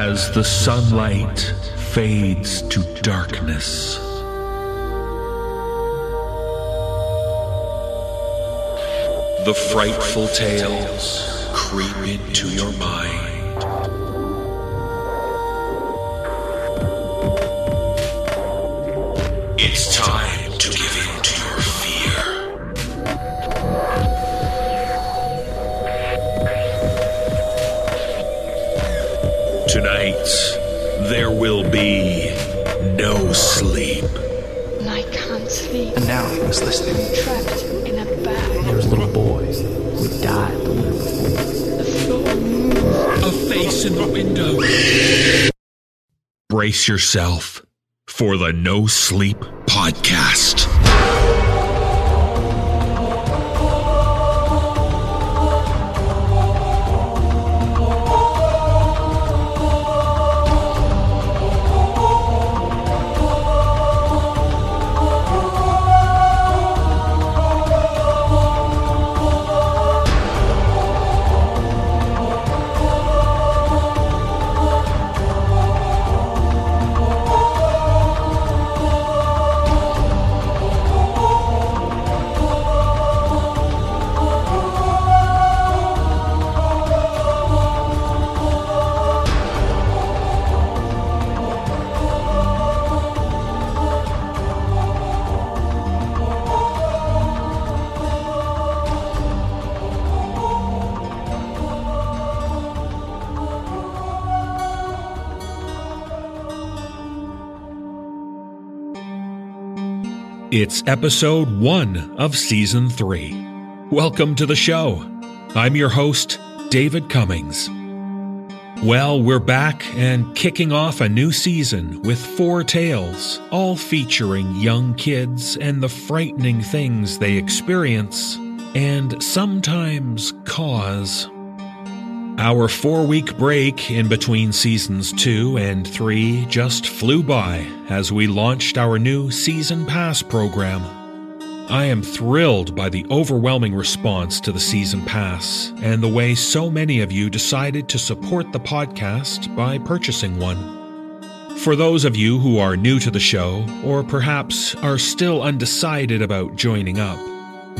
as the sunlight fades to darkness. The frightful tales creep into your mind. It's time there will be no sleep. And I can't sleep. And now he was listening. Trapped in a bag. There was a little boy who died the winter before. The floor moves. A face in the window. Brace yourself for the No Sleep Podcast. It's episode one of season three. Welcome to the show. I'm your host, David Cummings. Well, we're back and kicking off a new season with four tales, all featuring young kids and the frightening things they experience and sometimes cause. Our four week break in between seasons two and three just flew by as we launched our new Season Pass program. I am thrilled by the overwhelming response to the Season Pass and the way so many of you decided to support the podcast by purchasing one. For those of you who are new to the show, or perhaps are still undecided about joining up,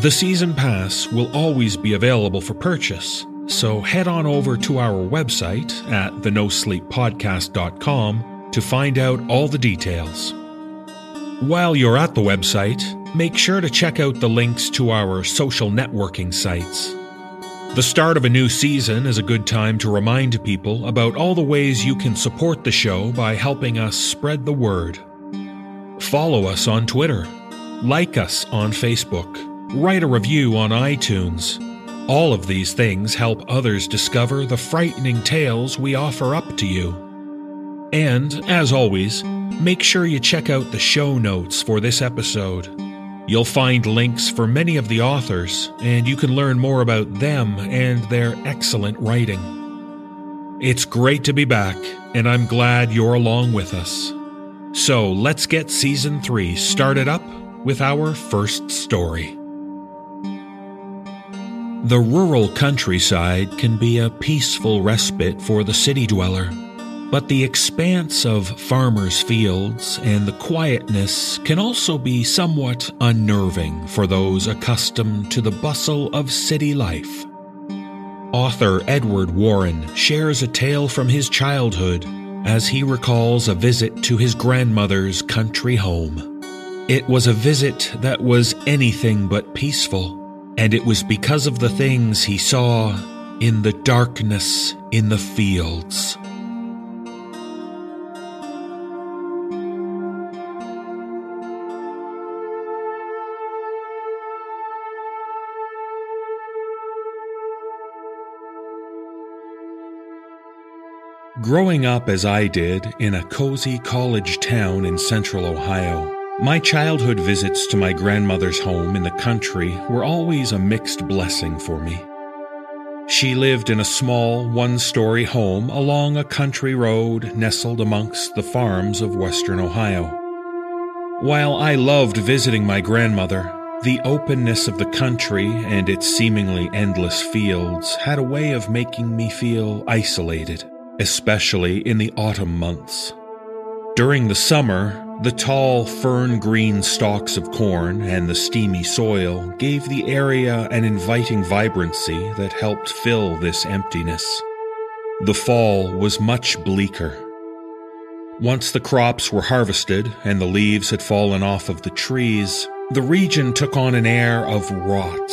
the Season Pass will always be available for purchase so head on over to our website at thenosleeppodcast.com to find out all the details. While you're at the website, make sure to check out the links to our social networking sites. The start of a new season is a good time to remind people about all the ways you can support the show by helping us spread the word. Follow us on Twitter, like us on Facebook, write a review on iTunes, all of these things help others discover the frightening tales we offer up to you. And, as always, make sure you check out the show notes for this episode. You'll find links for many of the authors, and you can learn more about them and their excellent writing. It's great to be back, and I'm glad you're along with us. So let's get season three started up with our first story. The rural countryside can be a peaceful respite for the city dweller, but the expanse of farmers' fields and the quietness can also be somewhat unnerving for those accustomed to the bustle of city life. Author Edward Warren shares a tale from his childhood as he recalls a visit to his grandmother's country home. It was a visit that was anything but peaceful and it was because of the things he saw in the darkness in the fields. Growing up as I did in a cozy college town in central Ohio, my childhood visits to my grandmother's home in the country were always a mixed blessing for me. She lived in a small, one story home along a country road nestled amongst the farms of western Ohio. While I loved visiting my grandmother, the openness of the country and its seemingly endless fields had a way of making me feel isolated especially in the autumn months. During the summer, the tall fern green stalks of corn and the steamy soil gave the area an inviting vibrancy that helped fill this emptiness. The fall was much bleaker. Once the crops were harvested and the leaves had fallen off of the trees, the region took on an air of rot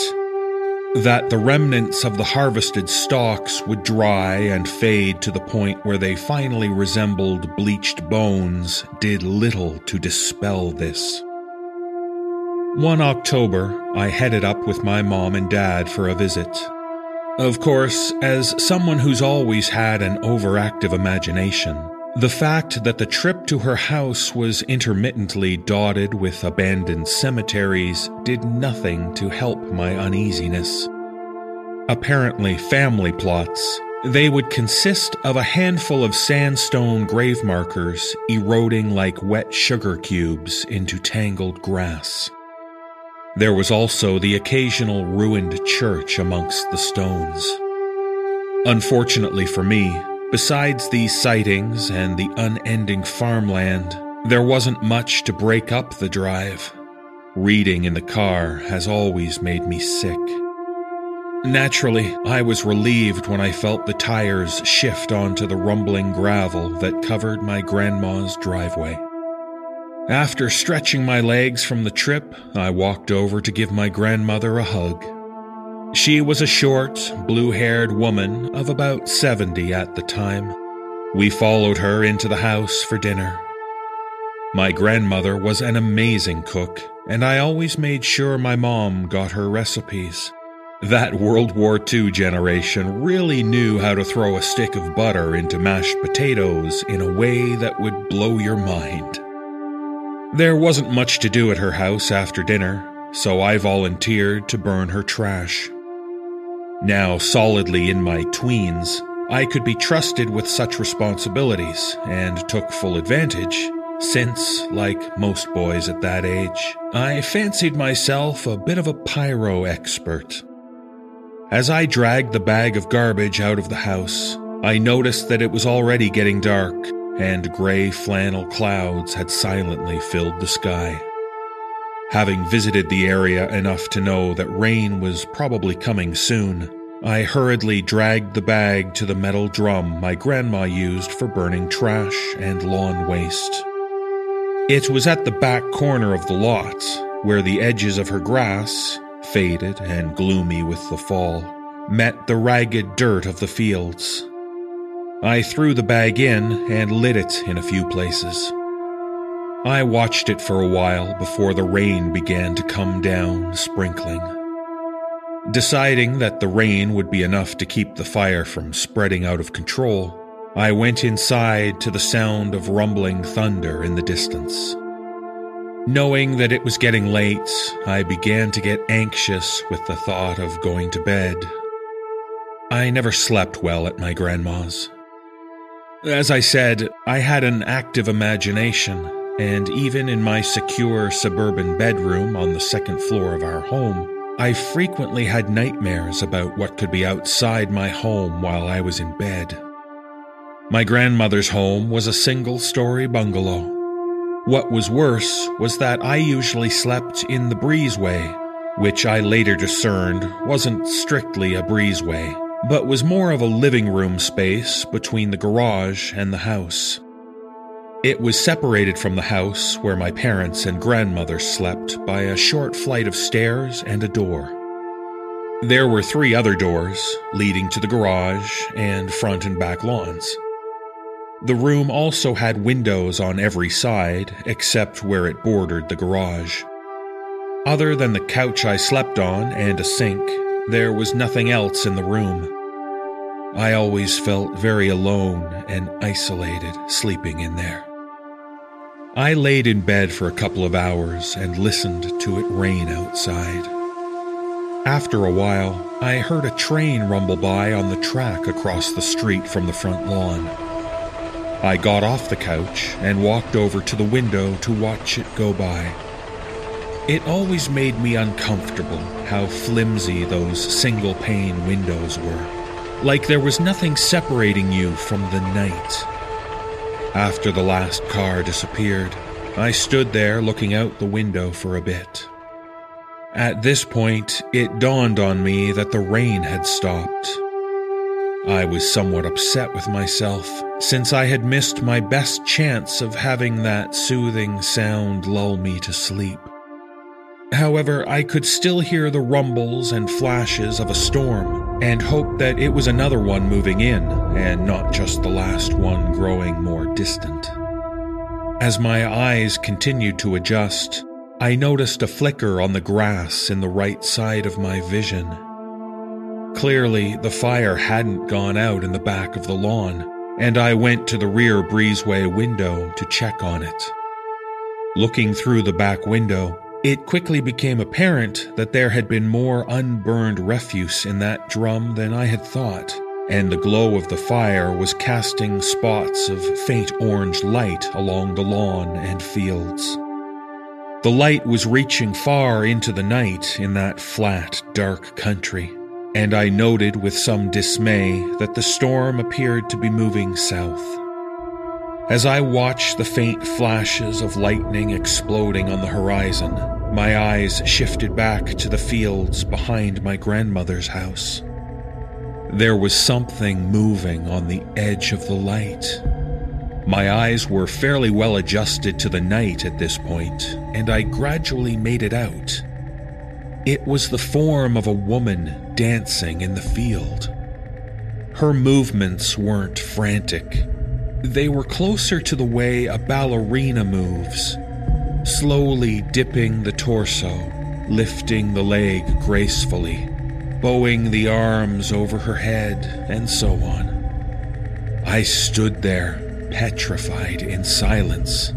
that the remnants of the harvested stalks would dry and fade to the point where they finally resembled bleached bones did little to dispel this. One October, I headed up with my mom and dad for a visit. Of course, as someone who's always had an overactive imagination, the fact that the trip to her house was intermittently dotted with abandoned cemeteries did nothing to help my uneasiness. Apparently, family plots, they would consist of a handful of sandstone grave markers eroding like wet sugar cubes into tangled grass. There was also the occasional ruined church amongst the stones. Unfortunately for me, Besides these sightings and the unending farmland, there wasn't much to break up the drive. Reading in the car has always made me sick. Naturally, I was relieved when I felt the tires shift onto the rumbling gravel that covered my grandma's driveway. After stretching my legs from the trip, I walked over to give my grandmother a hug. She was a short, blue haired woman of about 70 at the time. We followed her into the house for dinner. My grandmother was an amazing cook, and I always made sure my mom got her recipes. That World War II generation really knew how to throw a stick of butter into mashed potatoes in a way that would blow your mind. There wasn't much to do at her house after dinner, so I volunteered to burn her trash. Now solidly in my tweens, I could be trusted with such responsibilities and took full advantage, since, like most boys at that age, I fancied myself a bit of a pyro expert. As I dragged the bag of garbage out of the house, I noticed that it was already getting dark and gray flannel clouds had silently filled the sky. Having visited the area enough to know that rain was probably coming soon, I hurriedly dragged the bag to the metal drum my grandma used for burning trash and lawn waste. It was at the back corner of the lot, where the edges of her grass, faded and gloomy with the fall, met the ragged dirt of the fields. I threw the bag in and lit it in a few places. I watched it for a while before the rain began to come down, sprinkling. Deciding that the rain would be enough to keep the fire from spreading out of control, I went inside to the sound of rumbling thunder in the distance. Knowing that it was getting late, I began to get anxious with the thought of going to bed. I never slept well at my grandma's. As I said, I had an active imagination and even in my secure suburban bedroom on the second floor of our home, I frequently had nightmares about what could be outside my home while I was in bed. My grandmother's home was a single story bungalow. What was worse was that I usually slept in the breezeway, which I later discerned wasn't strictly a breezeway, but was more of a living room space between the garage and the house. It was separated from the house where my parents and grandmother slept by a short flight of stairs and a door. There were three other doors leading to the garage and front and back lawns. The room also had windows on every side except where it bordered the garage. Other than the couch I slept on and a sink, there was nothing else in the room. I always felt very alone and isolated sleeping in there. I laid in bed for a couple of hours and listened to it rain outside. After a while, I heard a train rumble by on the track across the street from the front lawn. I got off the couch and walked over to the window to watch it go by. It always made me uncomfortable how flimsy those single pane windows were. Like there was nothing separating you from the night. After the last car disappeared, I stood there looking out the window for a bit. At this point, it dawned on me that the rain had stopped. I was somewhat upset with myself, since I had missed my best chance of having that soothing sound lull me to sleep. However, I could still hear the rumbles and flashes of a storm, and hoped that it was another one moving in, and not just the last one growing more distant. As my eyes continued to adjust, I noticed a flicker on the grass in the right side of my vision. Clearly, the fire hadn't gone out in the back of the lawn, and I went to the rear breezeway window to check on it. Looking through the back window, it quickly became apparent that there had been more unburned refuse in that drum than I had thought, and the glow of the fire was casting spots of faint orange light along the lawn and fields. The light was reaching far into the night in that flat, dark country and I noted with some dismay that the storm appeared to be moving south. As I watched the faint flashes of lightning exploding on the horizon, my eyes shifted back to the fields behind my grandmother's house. There was something moving on the edge of the light. My eyes were fairly well adjusted to the night at this point, and I gradually made it out. It was the form of a woman dancing in the field. Her movements weren't frantic. They were closer to the way a ballerina moves, slowly dipping the torso, lifting the leg gracefully, bowing the arms over her head, and so on. I stood there, petrified in silence.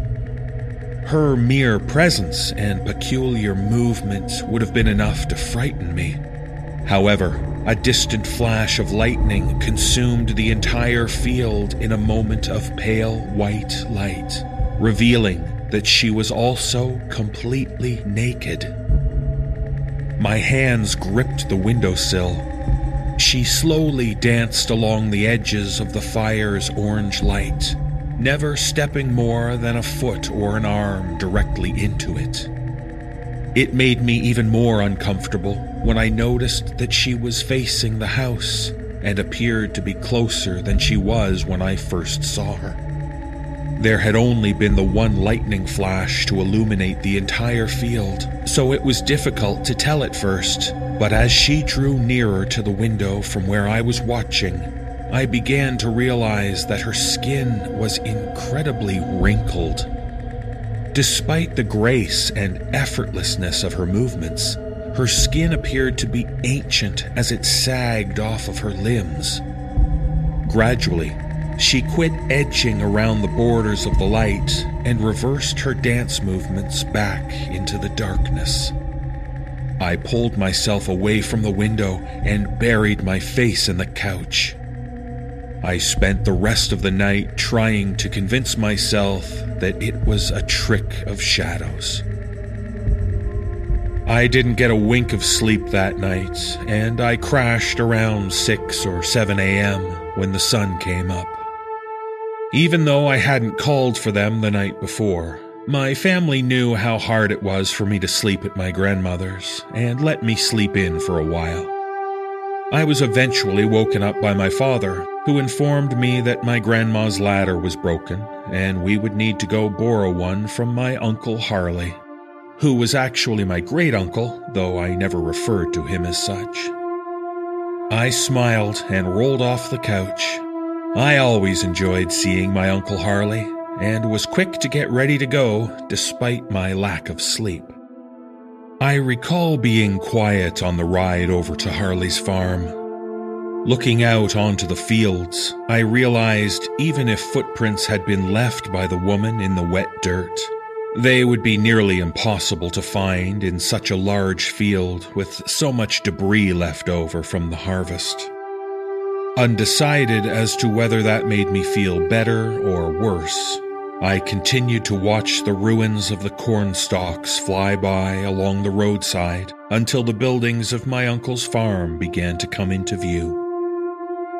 Her mere presence and peculiar movements would have been enough to frighten me. However, a distant flash of lightning consumed the entire field in a moment of pale white light, revealing that she was also completely naked. My hands gripped the windowsill. She slowly danced along the edges of the fire's orange light, never stepping more than a foot or an arm directly into it. It made me even more uncomfortable when I noticed that she was facing the house and appeared to be closer than she was when I first saw her. There had only been the one lightning flash to illuminate the entire field, so it was difficult to tell at first, but as she drew nearer to the window from where I was watching, I began to realize that her skin was incredibly wrinkled. Despite the grace and effortlessness of her movements, her skin appeared to be ancient as it sagged off of her limbs. Gradually, she quit edging around the borders of the light and reversed her dance movements back into the darkness. I pulled myself away from the window and buried my face in the couch. I spent the rest of the night trying to convince myself that it was a trick of shadows. I didn't get a wink of sleep that night, and I crashed around 6 or 7 a.m. when the sun came up. Even though I hadn't called for them the night before, my family knew how hard it was for me to sleep at my grandmother's and let me sleep in for a while. I was eventually woken up by my father, who informed me that my grandma's ladder was broken and we would need to go borrow one from my uncle Harley, who was actually my great uncle, though I never referred to him as such. I smiled and rolled off the couch. I always enjoyed seeing my Uncle Harley and was quick to get ready to go despite my lack of sleep. I recall being quiet on the ride over to Harley's farm. Looking out onto the fields, I realized even if footprints had been left by the woman in the wet dirt, they would be nearly impossible to find in such a large field with so much debris left over from the harvest. Undecided as to whether that made me feel better or worse, I continued to watch the ruins of the corn stalks fly by along the roadside until the buildings of my uncle's farm began to come into view.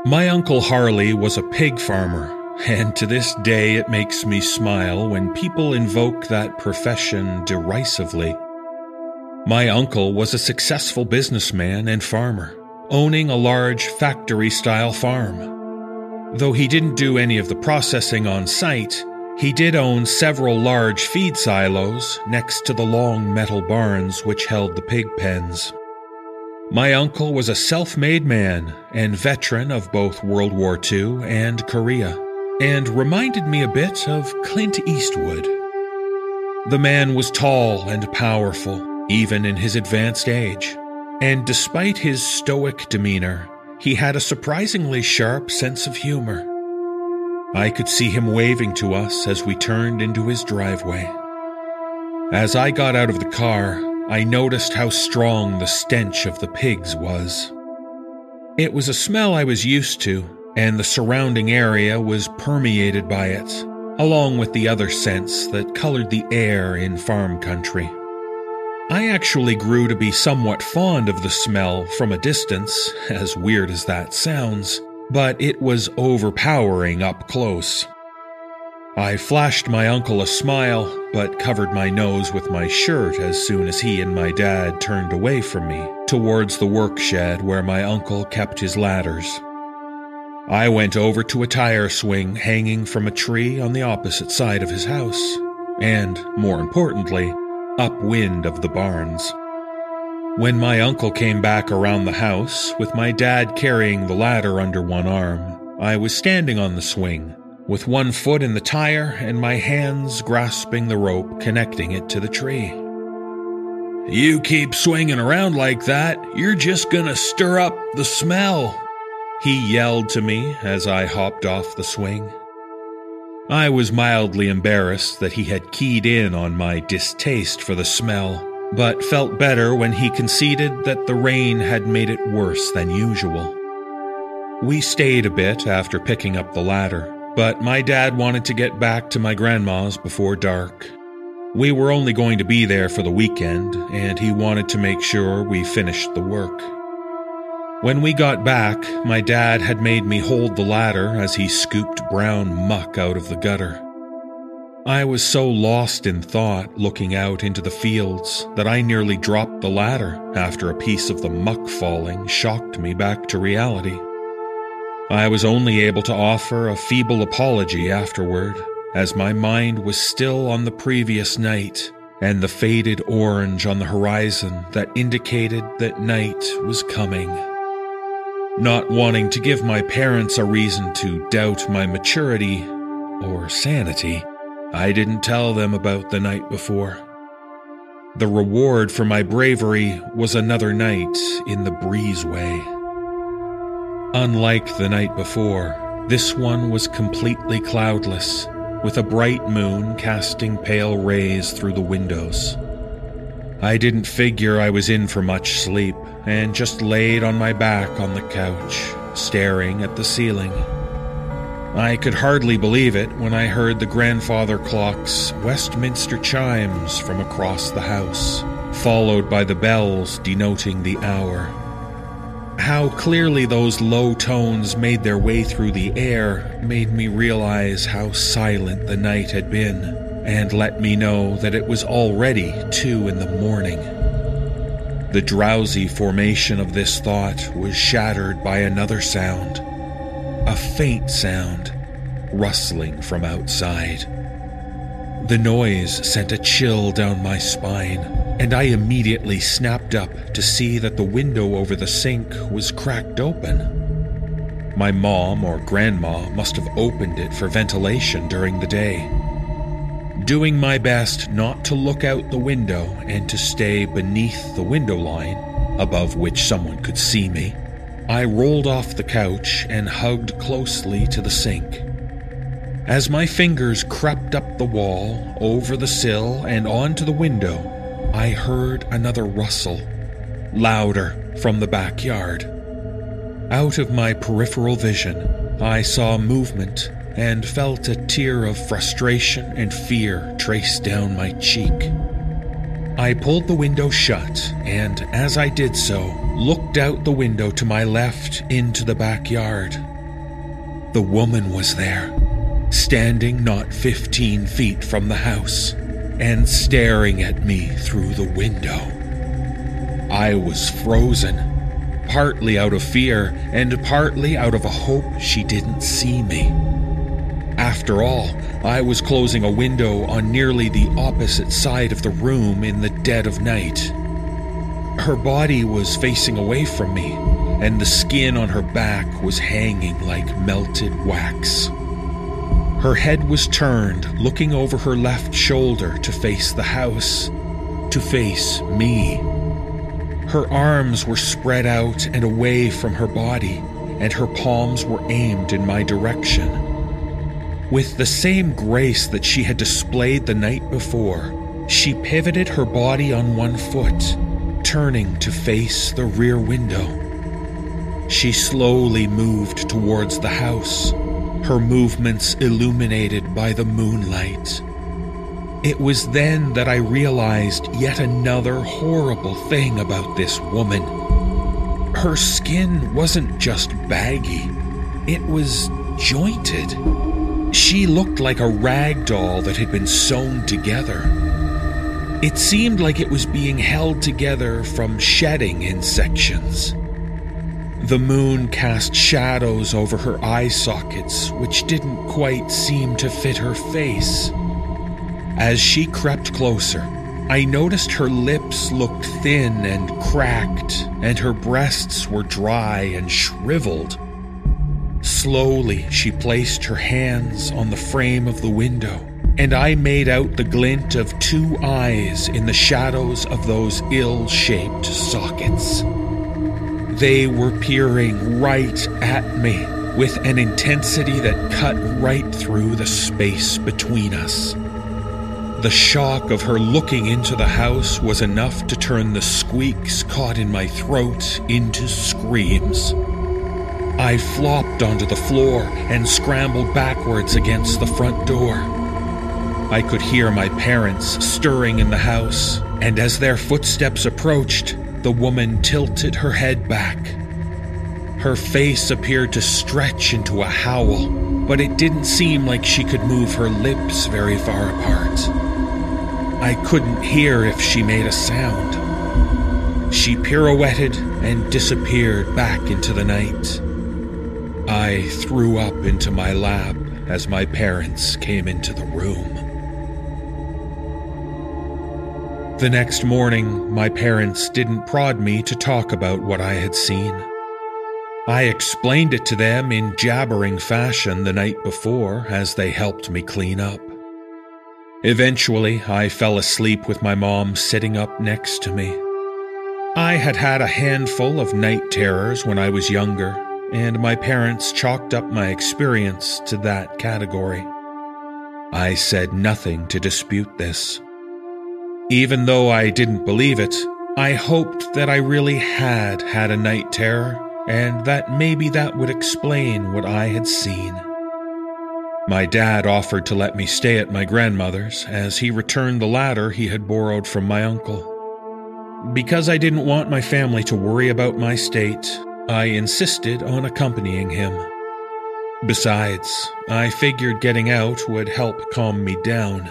My Uncle Harley was a pig farmer, and to this day it makes me smile when people invoke that profession derisively. My uncle was a successful businessman and farmer, owning a large factory style farm. Though he didn't do any of the processing on site, he did own several large feed silos next to the long metal barns which held the pig pens. My uncle was a self made man and veteran of both World War II and Korea, and reminded me a bit of Clint Eastwood. The man was tall and powerful, even in his advanced age, and despite his stoic demeanor, he had a surprisingly sharp sense of humor. I could see him waving to us as we turned into his driveway. As I got out of the car, I noticed how strong the stench of the pigs was. It was a smell I was used to, and the surrounding area was permeated by it, along with the other scents that colored the air in farm country. I actually grew to be somewhat fond of the smell from a distance, as weird as that sounds, but it was overpowering up close. I flashed my uncle a smile, but covered my nose with my shirt as soon as he and my dad turned away from me towards the work shed where my uncle kept his ladders. I went over to a tire swing hanging from a tree on the opposite side of his house, and, more importantly, upwind of the barns. When my uncle came back around the house, with my dad carrying the ladder under one arm, I was standing on the swing, with one foot in the tire and my hands grasping the rope connecting it to the tree. You keep swinging around like that, you're just gonna stir up the smell, he yelled to me as I hopped off the swing. I was mildly embarrassed that he had keyed in on my distaste for the smell, but felt better when he conceded that the rain had made it worse than usual. We stayed a bit after picking up the ladder, but my dad wanted to get back to my grandma's before dark. We were only going to be there for the weekend, and he wanted to make sure we finished the work. When we got back, my dad had made me hold the ladder as he scooped brown muck out of the gutter. I was so lost in thought looking out into the fields that I nearly dropped the ladder after a piece of the muck falling shocked me back to reality. I was only able to offer a feeble apology afterward, as my mind was still on the previous night and the faded orange on the horizon that indicated that night was coming. Not wanting to give my parents a reason to doubt my maturity or sanity, I didn't tell them about the night before. The reward for my bravery was another night in the breezeway. Unlike the night before, this one was completely cloudless, with a bright moon casting pale rays through the windows. I didn't figure I was in for much sleep and just laid on my back on the couch, staring at the ceiling. I could hardly believe it when I heard the grandfather clock's Westminster chimes from across the house, followed by the bells denoting the hour. How clearly those low tones made their way through the air made me realize how silent the night had been, and let me know that it was already two in the morning. The drowsy formation of this thought was shattered by another sound a faint sound, rustling from outside. The noise sent a chill down my spine and I immediately snapped up to see that the window over the sink was cracked open. My mom or grandma must have opened it for ventilation during the day. Doing my best not to look out the window and to stay beneath the window line, above which someone could see me, I rolled off the couch and hugged closely to the sink. As my fingers crept up the wall, over the sill, and onto the window, I heard another rustle, louder, from the backyard. Out of my peripheral vision, I saw movement and felt a tear of frustration and fear trace down my cheek. I pulled the window shut and, as I did so, looked out the window to my left into the backyard. The woman was there, standing not 15 feet from the house and staring at me through the window. I was frozen, partly out of fear and partly out of a hope she didn't see me. After all, I was closing a window on nearly the opposite side of the room in the dead of night. Her body was facing away from me, and the skin on her back was hanging like melted wax. Her head was turned, looking over her left shoulder to face the house, to face me. Her arms were spread out and away from her body, and her palms were aimed in my direction. With the same grace that she had displayed the night before, she pivoted her body on one foot, turning to face the rear window. She slowly moved towards the house, her movements illuminated by the moonlight. It was then that I realized yet another horrible thing about this woman. Her skin wasn't just baggy, it was jointed. She looked like a rag doll that had been sewn together. It seemed like it was being held together from shedding in sections. The moon cast shadows over her eye sockets, which didn't quite seem to fit her face. As she crept closer, I noticed her lips looked thin and cracked, and her breasts were dry and shriveled. Slowly, she placed her hands on the frame of the window, and I made out the glint of two eyes in the shadows of those ill shaped sockets. They were peering right at me with an intensity that cut right through the space between us. The shock of her looking into the house was enough to turn the squeaks caught in my throat into screams. I flopped onto the floor and scrambled backwards against the front door. I could hear my parents stirring in the house, and as their footsteps approached, the woman tilted her head back. Her face appeared to stretch into a howl, but it didn't seem like she could move her lips very far apart. I couldn't hear if she made a sound. She pirouetted and disappeared back into the night. I threw up into my lap as my parents came into the room. The next morning, my parents didn't prod me to talk about what I had seen. I explained it to them in jabbering fashion the night before as they helped me clean up. Eventually, I fell asleep with my mom sitting up next to me. I had had a handful of night terrors when I was younger, and my parents chalked up my experience to that category. I said nothing to dispute this. Even though I didn't believe it, I hoped that I really had had a night terror and that maybe that would explain what I had seen. My dad offered to let me stay at my grandmother's as he returned the ladder he had borrowed from my uncle. Because I didn't want my family to worry about my state, I insisted on accompanying him. Besides, I figured getting out would help calm me down.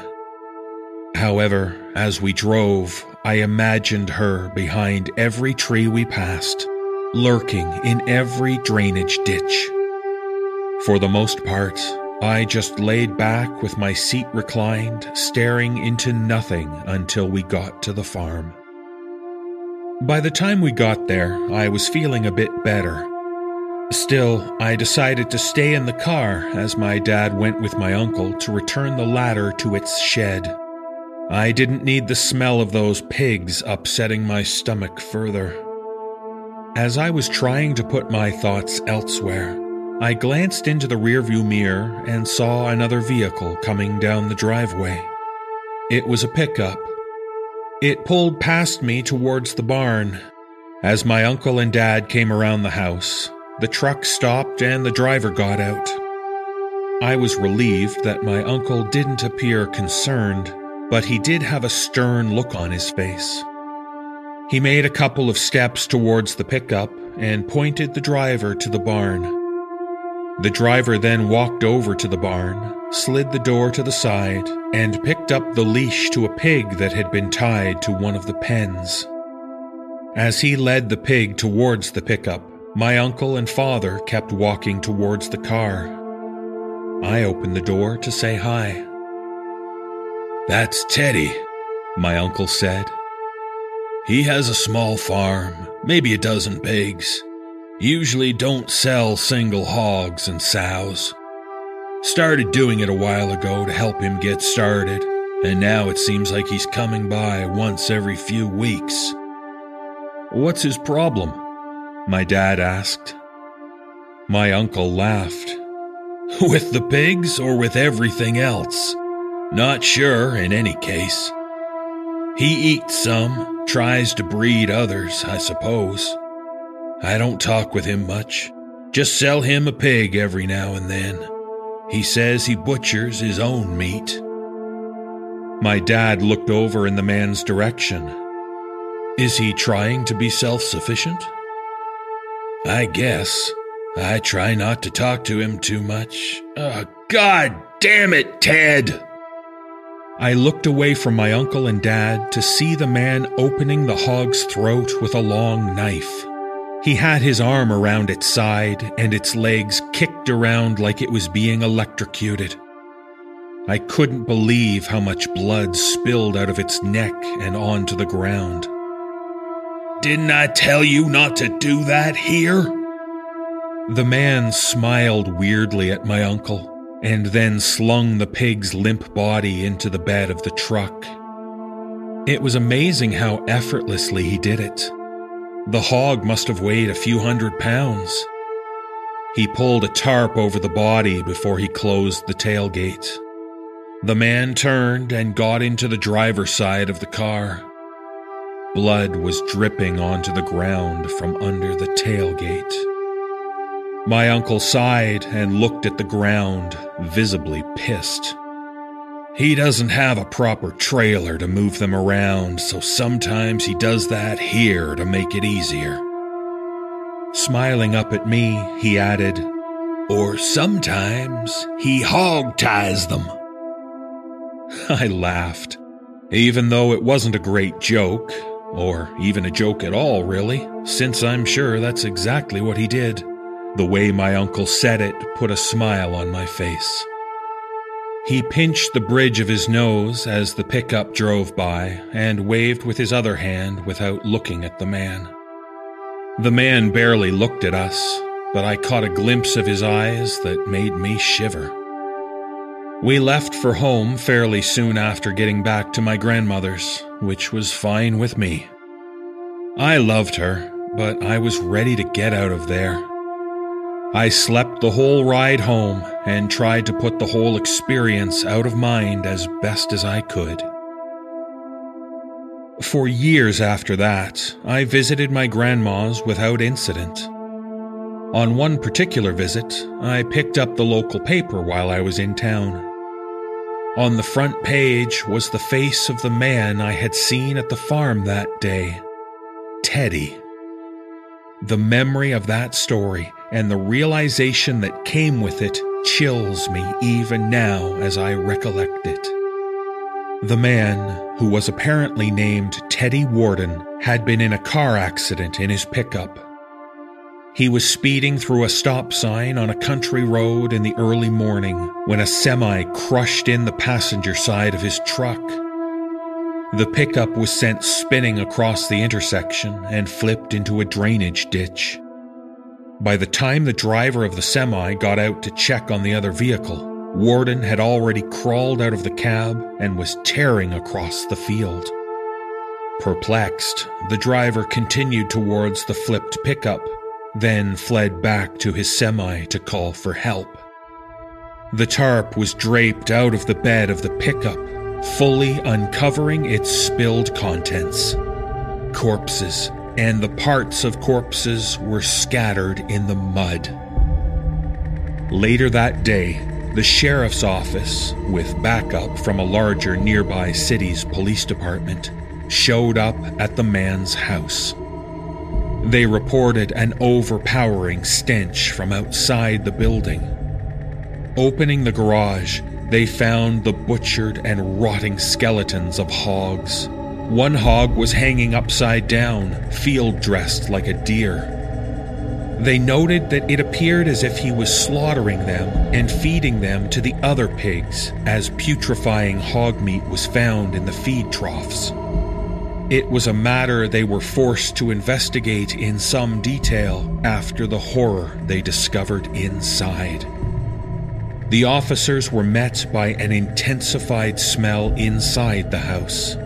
However, as we drove, I imagined her behind every tree we passed, lurking in every drainage ditch. For the most part, I just laid back with my seat reclined, staring into nothing until we got to the farm. By the time we got there, I was feeling a bit better. Still, I decided to stay in the car as my dad went with my uncle to return the ladder to its shed. I didn't need the smell of those pigs upsetting my stomach further. As I was trying to put my thoughts elsewhere, I glanced into the rearview mirror and saw another vehicle coming down the driveway. It was a pickup. It pulled past me towards the barn. As my uncle and dad came around the house, the truck stopped and the driver got out. I was relieved that my uncle didn't appear concerned but he did have a stern look on his face. He made a couple of steps towards the pickup and pointed the driver to the barn. The driver then walked over to the barn, slid the door to the side, and picked up the leash to a pig that had been tied to one of the pens. As he led the pig towards the pickup, my uncle and father kept walking towards the car. I opened the door to say hi. That's Teddy, my uncle said. He has a small farm, maybe a dozen pigs. Usually don't sell single hogs and sows. Started doing it a while ago to help him get started, and now it seems like he's coming by once every few weeks. What's his problem? My dad asked. My uncle laughed. With the pigs or with everything else? Not sure in any case. He eats some, tries to breed others, I suppose. I don't talk with him much. Just sell him a pig every now and then. He says he butchers his own meat. My dad looked over in the man's direction. Is he trying to be self sufficient? I guess. I try not to talk to him too much. Oh, God damn it, Ted! I looked away from my uncle and dad to see the man opening the hog's throat with a long knife. He had his arm around its side, and its legs kicked around like it was being electrocuted. I couldn't believe how much blood spilled out of its neck and onto the ground. Didn't I tell you not to do that here? The man smiled weirdly at my uncle and then slung the pig's limp body into the bed of the truck. It was amazing how effortlessly he did it. The hog must have weighed a few hundred pounds. He pulled a tarp over the body before he closed the tailgate. The man turned and got into the driver's side of the car. Blood was dripping onto the ground from under the tailgate. My uncle sighed and looked at the ground, visibly pissed. He doesn't have a proper trailer to move them around, so sometimes he does that here to make it easier. Smiling up at me, he added, Or sometimes he hog ties them. I laughed, even though it wasn't a great joke, or even a joke at all, really, since I'm sure that's exactly what he did. The way my uncle said it put a smile on my face. He pinched the bridge of his nose as the pickup drove by and waved with his other hand without looking at the man. The man barely looked at us, but I caught a glimpse of his eyes that made me shiver. We left for home fairly soon after getting back to my grandmother's, which was fine with me. I loved her, but I was ready to get out of there. I slept the whole ride home and tried to put the whole experience out of mind as best as I could. For years after that, I visited my grandma's without incident. On one particular visit, I picked up the local paper while I was in town. On the front page was the face of the man I had seen at the farm that day Teddy. The memory of that story and the realization that came with it chills me even now as I recollect it. The man, who was apparently named Teddy Warden, had been in a car accident in his pickup. He was speeding through a stop sign on a country road in the early morning when a semi crushed in the passenger side of his truck. The pickup was sent spinning across the intersection and flipped into a drainage ditch. By the time the driver of the semi got out to check on the other vehicle, Warden had already crawled out of the cab and was tearing across the field. Perplexed, the driver continued towards the flipped pickup, then fled back to his semi to call for help. The tarp was draped out of the bed of the pickup, fully uncovering its spilled contents. Corpses and the parts of corpses were scattered in the mud. Later that day, the sheriff's office, with backup from a larger nearby city's police department, showed up at the man's house. They reported an overpowering stench from outside the building. Opening the garage, they found the butchered and rotting skeletons of hogs. One hog was hanging upside down, field dressed like a deer. They noted that it appeared as if he was slaughtering them and feeding them to the other pigs, as putrefying hog meat was found in the feed troughs. It was a matter they were forced to investigate in some detail after the horror they discovered inside. The officers were met by an intensified smell inside the house.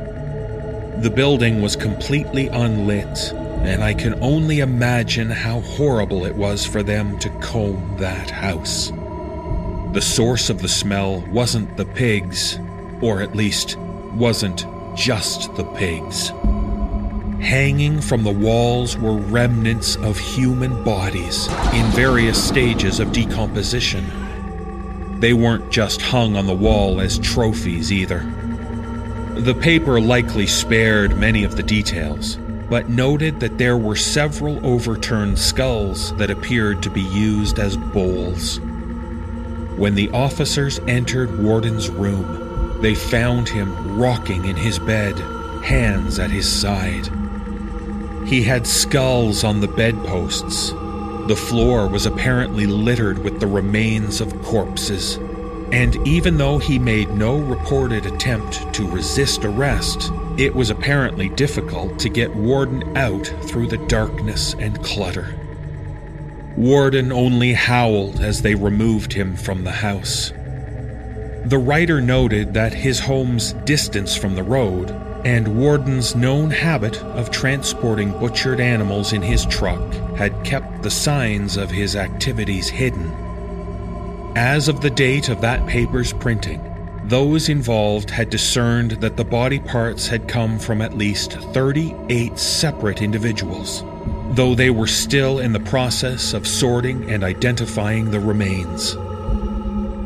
The building was completely unlit and I can only imagine how horrible it was for them to comb that house. The source of the smell wasn't the pigs, or at least wasn't just the pigs. Hanging from the walls were remnants of human bodies in various stages of decomposition. They weren't just hung on the wall as trophies either. The paper likely spared many of the details, but noted that there were several overturned skulls that appeared to be used as bowls. When the officers entered Warden's room, they found him rocking in his bed, hands at his side. He had skulls on the bedposts. The floor was apparently littered with the remains of corpses. And even though he made no reported attempt to resist arrest, it was apparently difficult to get Warden out through the darkness and clutter. Warden only howled as they removed him from the house. The writer noted that his home's distance from the road and Warden's known habit of transporting butchered animals in his truck had kept the signs of his activities hidden. As of the date of that paper's printing, those involved had discerned that the body parts had come from at least 38 separate individuals, though they were still in the process of sorting and identifying the remains.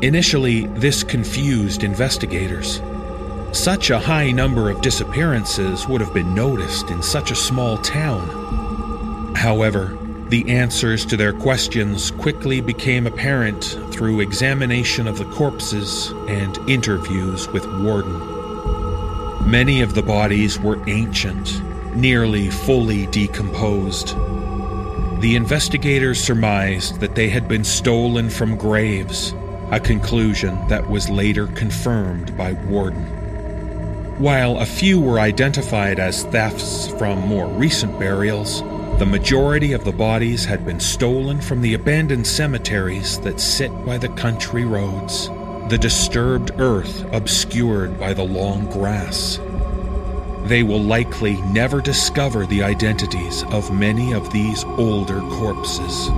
Initially, this confused investigators. Such a high number of disappearances would have been noticed in such a small town. However, the answers to their questions quickly became apparent through examination of the corpses and interviews with Warden. Many of the bodies were ancient, nearly fully decomposed. The investigators surmised that they had been stolen from graves, a conclusion that was later confirmed by Warden. While a few were identified as thefts from more recent burials, the majority of the bodies had been stolen from the abandoned cemeteries that sit by the country roads, the disturbed earth obscured by the long grass. They will likely never discover the identities of many of these older corpses.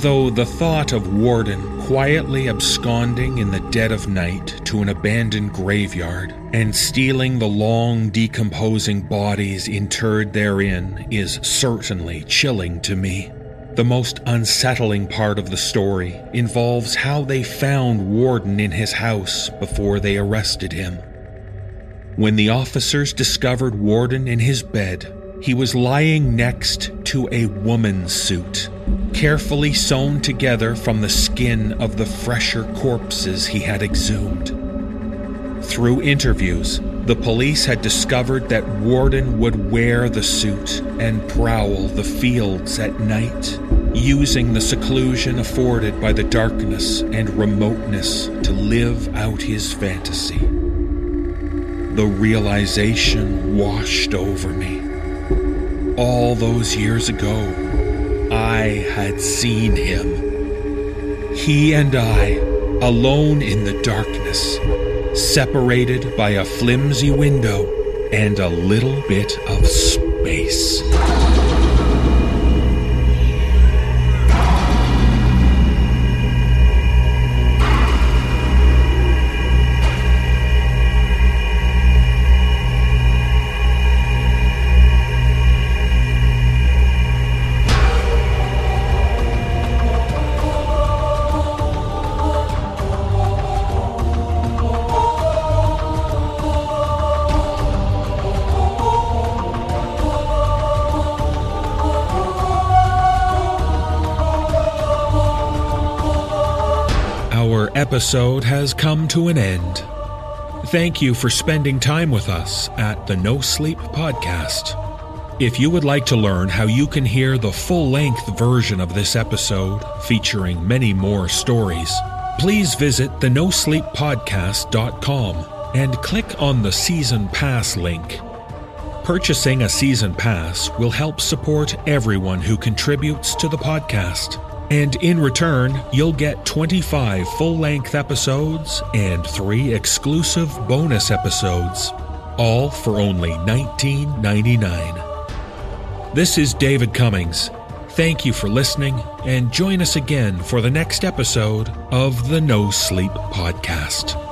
Though the thought of Warden quietly absconding in the dead of night to an abandoned graveyard and stealing the long decomposing bodies interred therein is certainly chilling to me. The most unsettling part of the story involves how they found Warden in his house before they arrested him. When the officers discovered Warden in his bed, he was lying next to a woman's suit carefully sewn together from the skin of the fresher corpses he had exhumed. Through interviews, the police had discovered that Warden would wear the suit and prowl the fields at night, using the seclusion afforded by the darkness and remoteness to live out his fantasy. The realization washed over me. All those years ago, I had seen him. He and I, alone in the darkness, separated by a flimsy window and a little bit of space. Episode has come to an end. Thank you for spending time with us at the No Sleep Podcast. If you would like to learn how you can hear the full length version of this episode, featuring many more stories, please visit the nosleeppodcast.com and click on the Season Pass link. Purchasing a season pass will help support everyone who contributes to the podcast. And in return, you'll get 25 full length episodes and three exclusive bonus episodes, all for only $19.99. This is David Cummings. Thank you for listening, and join us again for the next episode of the No Sleep Podcast.